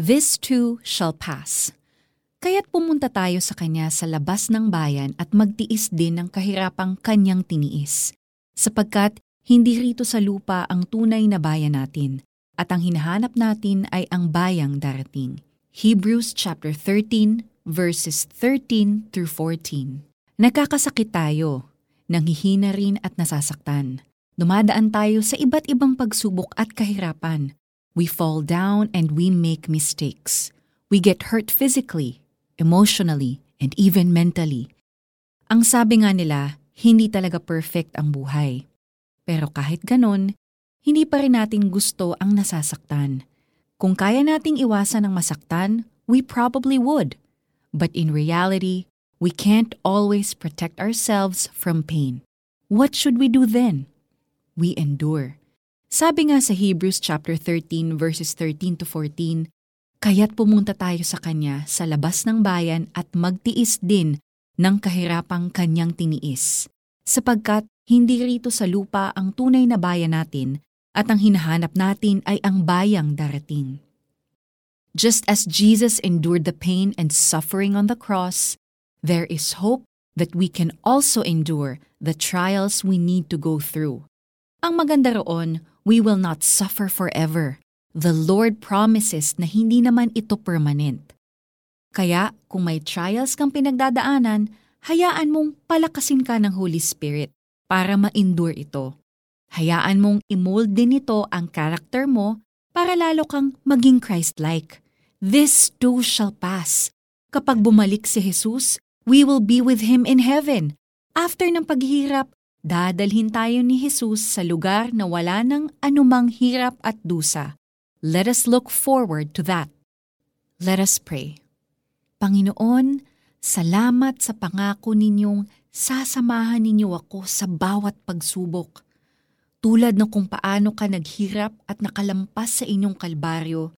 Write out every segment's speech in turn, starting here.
This too shall pass. Kaya't pumunta tayo sa kanya sa labas ng bayan at magtiis din ng kahirapang kanyang tiniis. Sapagkat hindi rito sa lupa ang tunay na bayan natin, at ang hinahanap natin ay ang bayang darating. Hebrews chapter 13 verses 13 through 14. Nagkakasakit tayo, nanghihina rin at nasasaktan. Dumadaan tayo sa iba't ibang pagsubok at kahirapan. We fall down and we make mistakes. We get hurt physically, emotionally, and even mentally. Ang sabi nga nila, hindi talaga perfect ang buhay. Pero kahit ganon, hindi pa rin natin gusto ang nasasaktan. Kung kaya nating iwasan ang masaktan, we probably would. But in reality, we can't always protect ourselves from pain. What should we do then? We endure. Sabi nga sa Hebrews chapter 13 verses 13 to 14, Kaya't pumunta tayo sa Kanya sa labas ng bayan at magtiis din ng kahirapang Kanyang tiniis, sapagkat hindi rito sa lupa ang tunay na bayan natin at ang hinahanap natin ay ang bayang darating. Just as Jesus endured the pain and suffering on the cross, there is hope that we can also endure the trials we need to go through. Ang maganda roon, we will not suffer forever. The Lord promises na hindi naman ito permanent. Kaya kung may trials kang pinagdadaanan, hayaan mong palakasin ka ng Holy Spirit para ma-endure ito. Hayaan mong imold din ito ang karakter mo para lalo kang maging Christ-like. This too shall pass. Kapag bumalik si Jesus, we will be with Him in heaven. After ng paghihirap, dadalhin tayo ni Jesus sa lugar na wala ng anumang hirap at dusa. Let us look forward to that. Let us pray. Panginoon, salamat sa pangako ninyong sasamahan ninyo ako sa bawat pagsubok. Tulad ng kung paano ka naghirap at nakalampas sa inyong kalbaryo,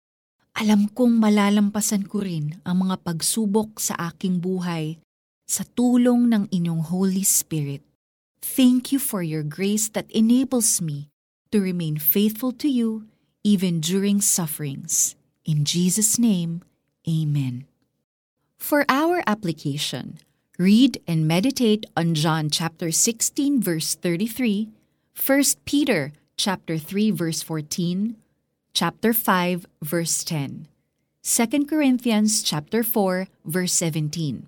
alam kong malalampasan ko rin ang mga pagsubok sa aking buhay sa tulong ng inyong Holy Spirit. Thank you for your grace that enables me to remain faithful to you even during sufferings. In Jesus' name, Amen. For our application, read and meditate on John chapter 16 verse 33 1 Peter chapter 3 verse 14, chapter 5 verse 10, 2 Corinthians chapter 4 verse 17.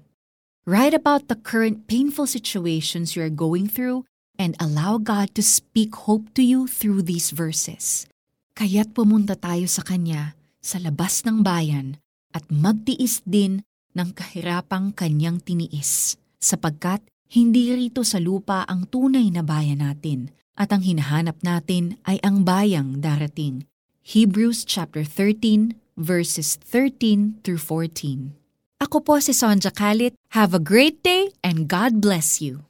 Write about the current painful situations you are going through and allow God to speak hope to you through these verses. Kaya't pumunta tayo sa Kanya sa labas ng bayan at magtiis din ng kahirapang Kanyang tiniis, sapagkat hindi rito sa lupa ang tunay na bayan natin, at ang hinahanap natin ay ang bayang darating. Hebrews chapter 13 verses 13 through 14. Ako po si Sonja Kalit. Have a great day and God bless you.